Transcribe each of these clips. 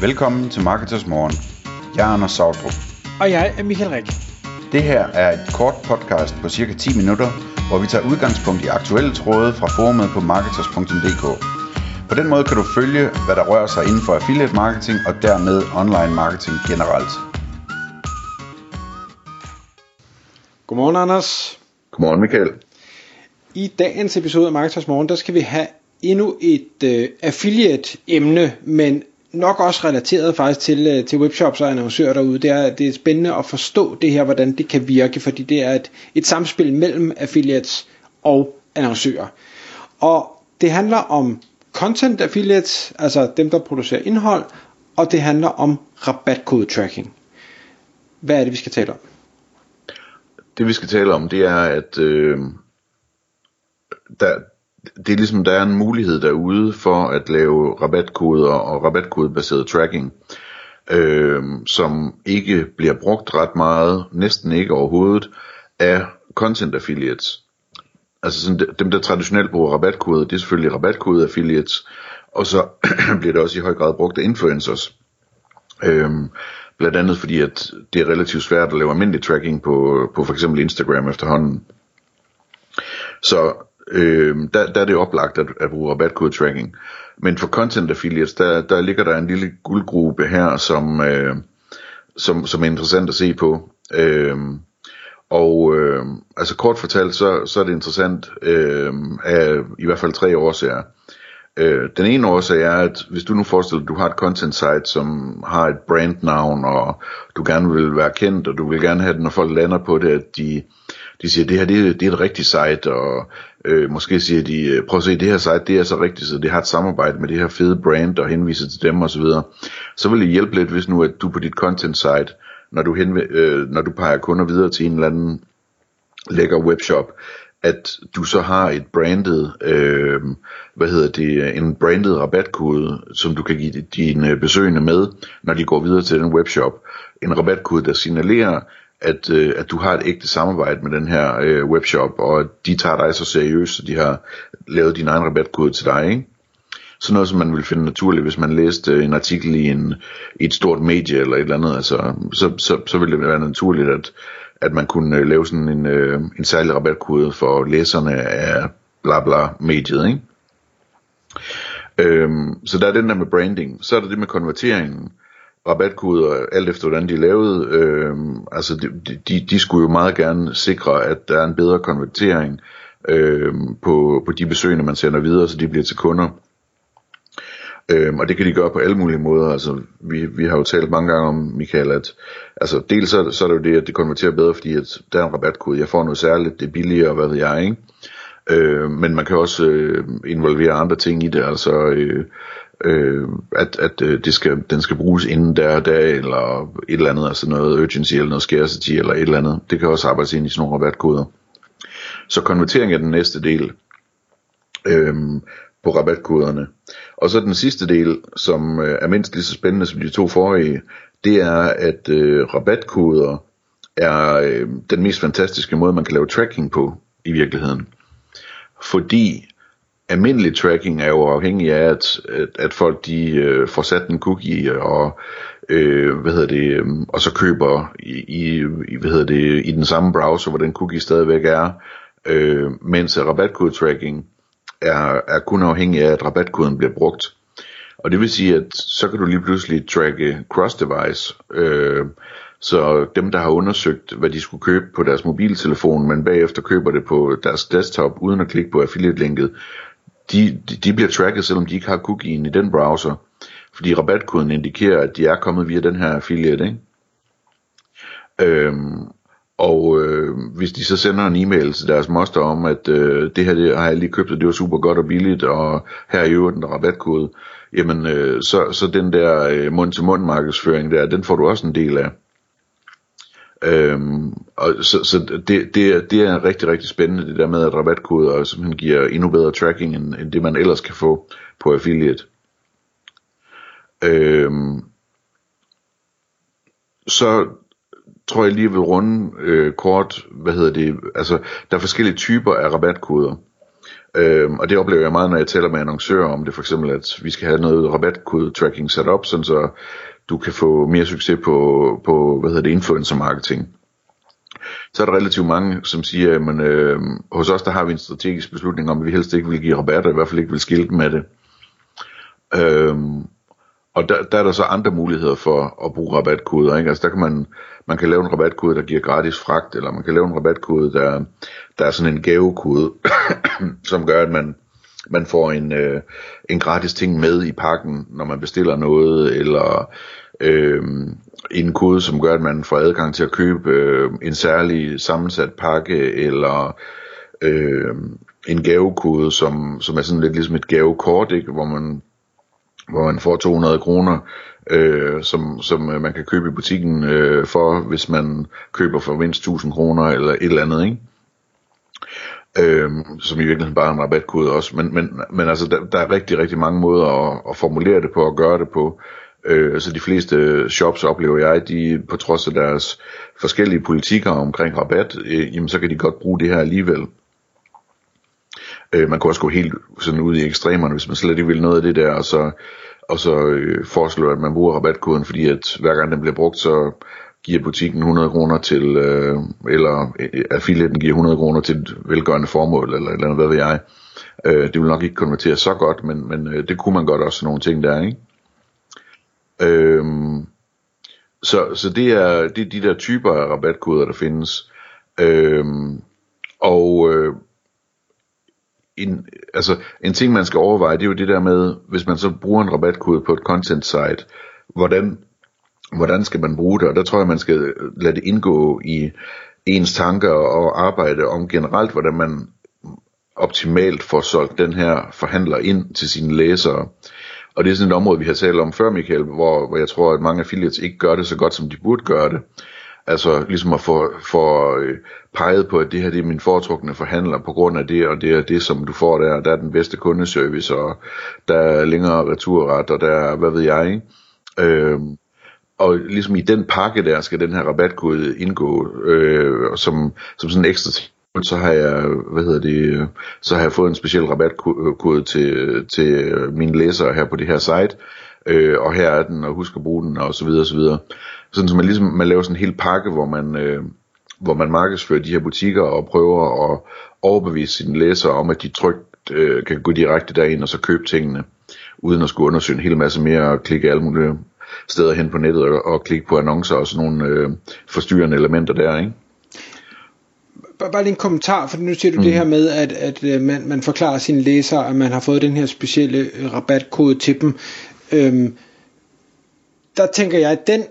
Velkommen til Marketers Morgen. Jeg er Anders Sautrup. Og jeg er Michael Rik. Det her er et kort podcast på cirka 10 minutter, hvor vi tager udgangspunkt i aktuelle tråde fra forumet på marketers.dk. På den måde kan du følge, hvad der rører sig inden for affiliate marketing og dermed online marketing generelt. Godmorgen, Anders. Godmorgen, Michael. I dagens episode af Marketers Morgen, der skal vi have endnu et uh, affiliate-emne, men nok også relateret faktisk til, øh, til webshops og annoncører derude. Det er, det er spændende at forstå det her, hvordan det kan virke, fordi det er et, et samspil mellem affiliates og annoncører. Og det handler om content affiliates, altså dem, der producerer indhold, og det handler om rabatkode tracking. Hvad er det, vi skal tale om? Det vi skal tale om, det er, at øh, der, det er ligesom, der er en mulighed derude for at lave rabatkoder og rabatkodebaseret tracking, øh, som ikke bliver brugt ret meget, næsten ikke overhovedet, af content affiliates. Altså sådan, dem, der traditionelt bruger rabatkoder, det er selvfølgelig rabatkode affiliates, og så bliver det også i høj grad brugt af influencers. Øhm, blandt andet fordi, at det er relativt svært at lave almindelig tracking på, på for eksempel Instagram efterhånden. Så øh, der, der er det oplagt at, at bruge rabatkode tracking. Men for content affiliates, der, der ligger der en lille guldgruppe her, som, øh, som, som er interessant at se på. Øh, og øh, altså kort fortalt, så, så er det interessant øh, af i hvert fald tre årsager. Øh, den ene årsag er, at hvis du nu forestiller at du har et content site, som har et brandnavn, og du gerne vil være kendt, og du vil gerne have det, når folk lander på det, at de, de siger, det her det, det er et rigtigt site, og øh, måske siger de, øh, prøv at se, det her site, det er så rigtigt, så det har et samarbejde med det her fede brand, og henviser til dem osv. Så, så vil det hjælpe lidt, hvis nu at du på dit content site, når du, henv- øh, når du peger kunder videre til en eller anden lækker webshop, at du så har et branded, øh, hvad hedder det, en branded rabatkode, som du kan give dine besøgende med, når de går videre til den webshop. En rabatkode, der signalerer, at, øh, at du har et ægte samarbejde med den her øh, webshop, og at de tager dig så seriøst, så de har lavet din egen rabatkode til dig, ikke? Sådan noget, som man ville finde naturligt, hvis man læste øh, en artikel i, en, i et stort medie eller et eller andet, altså, så, så, så ville det være naturligt, at, at man kunne øh, lave sådan en, øh, en særlig rabatkode for læserne af bla bla mediet, ikke? Øhm, så der er den der med branding. Så er der det med konverteringen. Rabatkoder, alt efter hvordan de lavede. Øh, altså de, de, de skulle jo meget gerne sikre, at der er en bedre konvertering øh, på, på de besøgende, man sender videre, så de bliver til kunder. Øhm, og det kan de gøre på alle mulige måder. Altså, vi, vi har jo talt mange gange om, Michael, at altså, dels så, så er det jo det, at det konverterer bedre, fordi at der er en rabatkode. Jeg får noget særligt, det er billigere, hvad ved jeg, ikke? Øh, men man kan også øh, involvere andre ting i det, altså øh, øh, at, at øh, det skal, den skal bruges inden der og der, eller et eller andet, altså noget urgency, eller noget scarcity, eller et eller andet. Det kan også arbejdes ind i sådan nogle rabatkoder. Så konvertering er den næste del. Øh, på rabatkoderne. Og så den sidste del, som øh, er mindst lige så spændende som de to forrige, det er, at øh, rabatkoder er øh, den mest fantastiske måde, man kan lave tracking på i virkeligheden. Fordi almindelig tracking er jo afhængig af, at, at, at folk de øh, får sat en cookie og øh, hvad hedder det, øh, og så køber i, i, hvad hedder det, i den samme browser, hvor den cookie stadigvæk er, øh, mens rabatkode tracking er, er kun afhængig af, at rabatkoden bliver brugt. Og det vil sige, at så kan du lige pludselig tracke cross-device, øh, så dem, der har undersøgt, hvad de skulle købe på deres mobiltelefon, men bagefter køber det på deres desktop, uden at klikke på affiliate-linket, de, de, bliver tracket, selvom de ikke har cookien i den browser, fordi rabatkoden indikerer, at de er kommet via den her affiliate, ikke? Øhm, og øh, hvis de så sender en e-mail til deres moster om, at øh, det her det har jeg lige købt, og det var super godt og billigt, og her er i den rabatkode, jamen øh, så, så den der øh, mund-til-mund markedsføring der, den får du også en del af. Øhm, og så, så det, det, er, det er rigtig, rigtig spændende, det der med, at rabatkoder simpelthen giver endnu bedre tracking, end, end det man ellers kan få på affiliate. Øhm, så tror jeg lige vil runde øh, kort, hvad hedder det, altså der er forskellige typer af rabatkoder. Øhm, og det oplever jeg meget, når jeg taler med annoncører om det, for eksempel at vi skal have noget rabatkode tracking sat op, sådan så du kan få mere succes på, på hvad hedder det, influencer marketing. Så er der relativt mange, som siger, at øh, hos os der har vi en strategisk beslutning om, at vi helst ikke vil give rabatter, i hvert fald ikke vil skilte med det. Øhm, og der, der er der så andre muligheder for at bruge rabatkoder. Ikke? Altså der kan man, man kan lave en rabatkode, der giver gratis fragt, eller man kan lave en rabatkode, der, der er sådan en gavekode, som gør, at man, man får en, øh, en gratis ting med i pakken, når man bestiller noget, eller øh, en kode, som gør, at man får adgang til at købe øh, en særlig sammensat pakke, eller øh, en gavekode, som, som er sådan lidt ligesom et gavekort, ikke? hvor man hvor man får 200 kroner, øh, som, som øh, man kan købe i butikken øh, for, hvis man køber for mindst 1000 kroner eller et eller andet, ikke? Øh, som i virkeligheden bare er en rabatkode også, men, men, men altså der, der er rigtig, rigtig mange måder at, at formulere det på og gøre det på, øh, så de fleste shops oplever jeg, de på trods af deres forskellige politikker omkring rabat, øh, jamen så kan de godt bruge det her alligevel. Øh, man kan også gå helt sådan ud i ekstremerne, hvis man slet ikke vil noget af det der, og så, og så øh, foreslå, at man bruger rabatkoden, fordi at hver gang den bliver brugt, så giver butikken 100 kroner til, øh, eller øh, affiliaten giver 100 kroner til et velgørende formål, eller, eller hvad ved jeg. Øh, det vil nok ikke konvertere så godt, men, men øh, det kunne man godt også nogle ting der, ikke? Øh, så, så det er, det er de der typer af rabatkoder, der findes. Øh, og øh, en, altså, en ting, man skal overveje, det er jo det der med, hvis man så bruger en rabatkode på et content site, hvordan, hvordan skal man bruge det? Og der tror jeg, man skal øh, lade det indgå i ens tanker og arbejde om generelt, hvordan man optimalt får solgt den her forhandler ind til sine læsere. Og det er sådan et område, vi har talt om før, Michael, hvor, hvor jeg tror, at mange affiliates ikke gør det så godt, som de burde gøre det. Altså ligesom at få, få øh, peget på, at det her det er min foretrukne forhandler på grund af det, og det er det, som du får der. Der er den bedste kundeservice, og der er længere returret, og der er, hvad ved jeg, ikke? Øhm, og ligesom i den pakke der skal den her rabatkode indgå øh, som, som sådan en ekstra så har jeg, hvad hedder det, så har jeg fået en speciel rabatkode til, til mine læsere her på det her site, øh, og her er den, og husk at bruge den, og så videre, og så videre. Sådan så man ligesom, man laver sådan en hel pakke, hvor man, øh, hvor man markedsfører de her butikker og prøver at overbevise sine læsere om, at de trygt øh, kan gå direkte derind og så købe tingene, uden at skulle undersøge en hel masse mere og klikke alle mulige steder hen på nettet og, og klikke på annoncer og sådan nogle øh, forstyrrende elementer der, ikke? bare lige en kommentar, for nu siger du mm. det her med, at, at øh, man, man forklarer sine læsere, at man har fået den her specielle øh, rabatkode til dem. Øhm, der tænker jeg, at den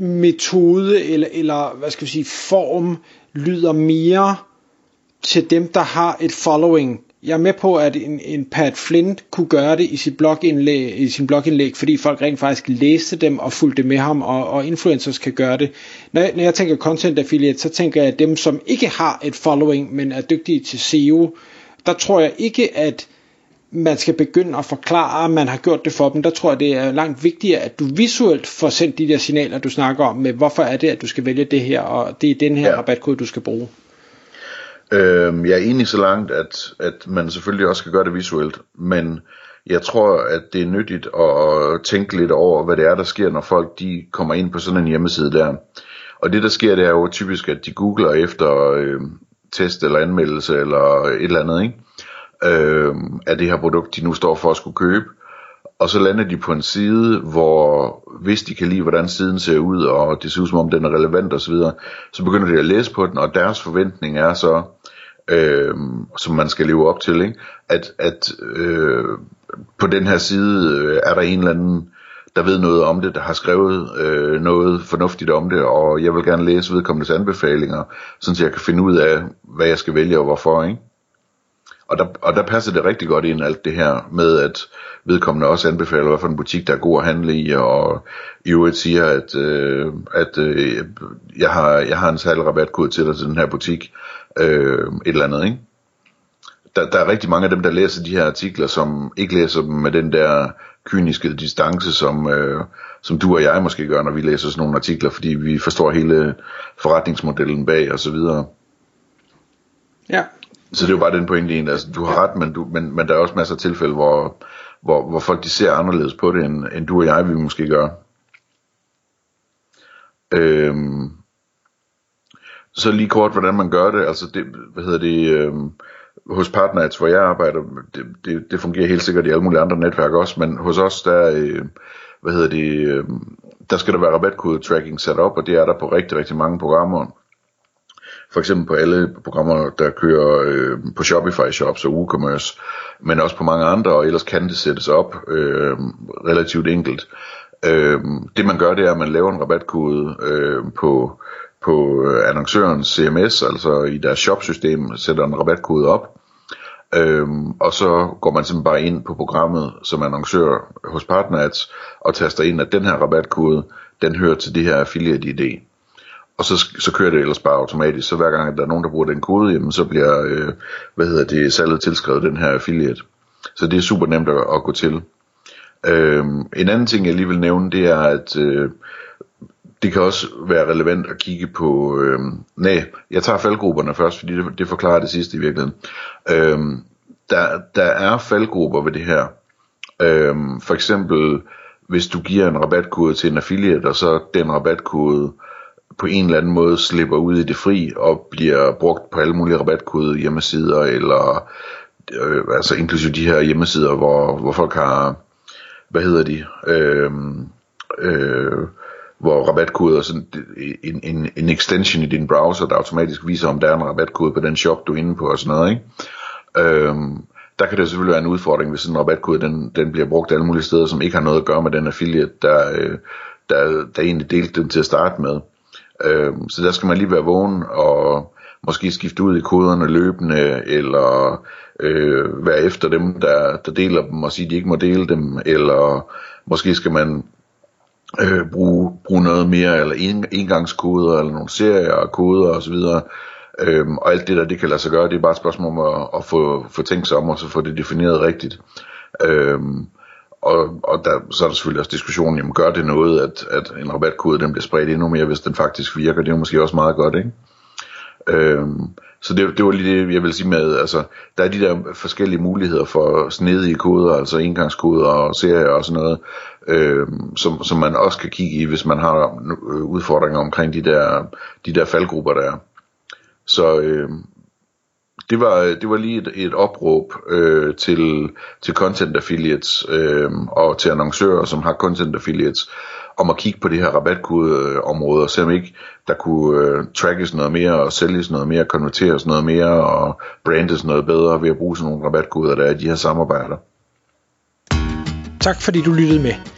metode eller, eller hvad skal vi sige, form lyder mere til dem, der har et following. Jeg er med på, at en, en Pat Flint kunne gøre det i, sit blogindlæg, i sin blogindlæg, fordi folk rent faktisk læste dem og fulgte med ham, og, og influencers kan gøre det. Når jeg, når jeg tænker content affiliate, så tænker jeg, dem, som ikke har et following, men er dygtige til SEO, der tror jeg ikke, at man skal begynde at forklare, at man har gjort det for dem, der tror jeg, det er langt vigtigere, at du visuelt får sendt de der signaler, du snakker om, med hvorfor er det, at du skal vælge det her, og det er den her ja. rabatkode, du skal bruge. Øhm, jeg er enig så langt, at, at man selvfølgelig også skal gøre det visuelt, men jeg tror, at det er nyttigt at tænke lidt over, hvad det er, der sker, når folk de kommer ind på sådan en hjemmeside der. Og det, der sker, det er jo typisk, at de googler efter øh, test eller anmeldelse eller et eller andet, ikke? øh, af det her produkt, de nu står for at skulle købe. Og så lander de på en side, hvor hvis de kan lide, hvordan siden ser ud, og det ser ud som om den er relevant osv., så, så begynder de at læse på den, og deres forventning er så, øh, som man skal leve op til, ikke? at, at øh, på den her side øh, er der en eller anden, der ved noget om det, der har skrevet øh, noget fornuftigt om det, og jeg vil gerne læse vedkommendes anbefalinger, så jeg kan finde ud af, hvad jeg skal vælge og hvorfor. Ikke? Og der, og der passer det rigtig godt ind alt det her med, at vedkommende også anbefaler, hvad for en butik, der er god at handle i, og i øvrigt siger, at, øh, at øh, jeg, har, jeg har en særlig rabatkode til dig til den her butik, øh, et eller andet, ikke? Der, der er rigtig mange af dem, der læser de her artikler, som ikke læser dem med den der kyniske distance, som, øh, som du og jeg måske gør, når vi læser sådan nogle artikler, fordi vi forstår hele forretningsmodellen bag og så videre. Ja, så det er jo bare den pointe en, altså du har ret, men, du, men, men der er også masser af tilfælde, hvor, hvor, hvor folk de ser anderledes på det, end, end du og jeg vi måske gør. Øhm, så lige kort, hvordan man gør det, altså det, hvad hedder det, øhm, hos Partners, hvor jeg arbejder, det, det, det fungerer helt sikkert i alle mulige andre netværk også, men hos os, der, øh, hvad hedder det, øh, der skal der være rabatkode tracking sat op, og det er der på rigtig, rigtig mange programmer. For eksempel på alle programmer, der kører øh, på Shopify Shops og WooCommerce, men også på mange andre, og ellers kan det sættes op øh, relativt enkelt. Øh, det man gør, det er, at man laver en rabatkode øh, på, på annoncørens CMS, altså i deres shopsystem, sætter en rabatkode op, Øhm, og så går man simpelthen bare ind på programmet som annoncør hos PartnerAds og taster ind, at den her rabatkode, den hører til det her affiliate ID. Og så, så kører det ellers bare automatisk, så hver gang at der er nogen, der bruger den kode, jamen, så bliver øh, hvad hedder det, salget tilskrevet den her affiliate. Så det er super nemt at, at gå til. Øhm, en anden ting, jeg lige vil nævne, det er, at øh, det kan også være relevant at kigge på, øh, nej, jeg tager faldgrupperne først, fordi det, det forklarer det sidste i virkeligheden. Øh, der, der er faldgrupper ved det her. Øh, for eksempel, hvis du giver en rabatkode til en affiliate, og så den rabatkode på en eller anden måde slipper ud i det fri, og bliver brugt på alle mulige rabatkode hjemmesider, eller øh, altså inklusive de her hjemmesider, hvor, hvor folk har, hvad hedder de, øh, øh, hvor rabatkoder sådan en, en, en extension i din browser, der automatisk viser, om der er en rabatkode på den shop, du er inde på og sådan noget. Ikke? Øhm, der kan det selvfølgelig være en udfordring, hvis en rabatkode den, den bliver brugt alle mulige steder, som ikke har noget at gøre med den affiliate, der, øh, der, der egentlig delte den til at starte med. Øh, så der skal man lige være vågen og måske skifte ud i koderne løbende, eller øh, være efter dem, der, der deler dem og sige, at de ikke må dele dem, eller måske skal man øh, bruge, bruge noget mere, eller en, engangskoder, eller nogle serier og koder osv., Øhm, og alt det der, det kan lade sig gøre, det er bare et spørgsmål om at, at få, få tænkt sig om, og så få det defineret rigtigt. Øhm, og, og der, så er der selvfølgelig også diskussionen, jamen gør det noget, at, at en rabatkode den bliver spredt endnu mere, hvis den faktisk virker, det er jo måske også meget godt, ikke? Øhm, så det, det var lige det, jeg vil sige med, altså, der er de der forskellige muligheder for snedige koder, altså engangskoder og serier og sådan noget, øhm, som, som man også kan kigge i, hvis man har øh, udfordringer omkring de der, de der faldgrupper der er. Så øhm, det var, det var lige et, et opråb øh, til, til content affiliates øh, og til annoncører, som har content affiliates, om at kigge på det her rabatkodeområde og se om ikke der kunne øh, trackes noget mere og sælges noget mere, konverteres noget mere og brandes noget bedre ved at bruge sådan nogle rabatkoder, der er i de her samarbejder. Tak fordi du lyttede med.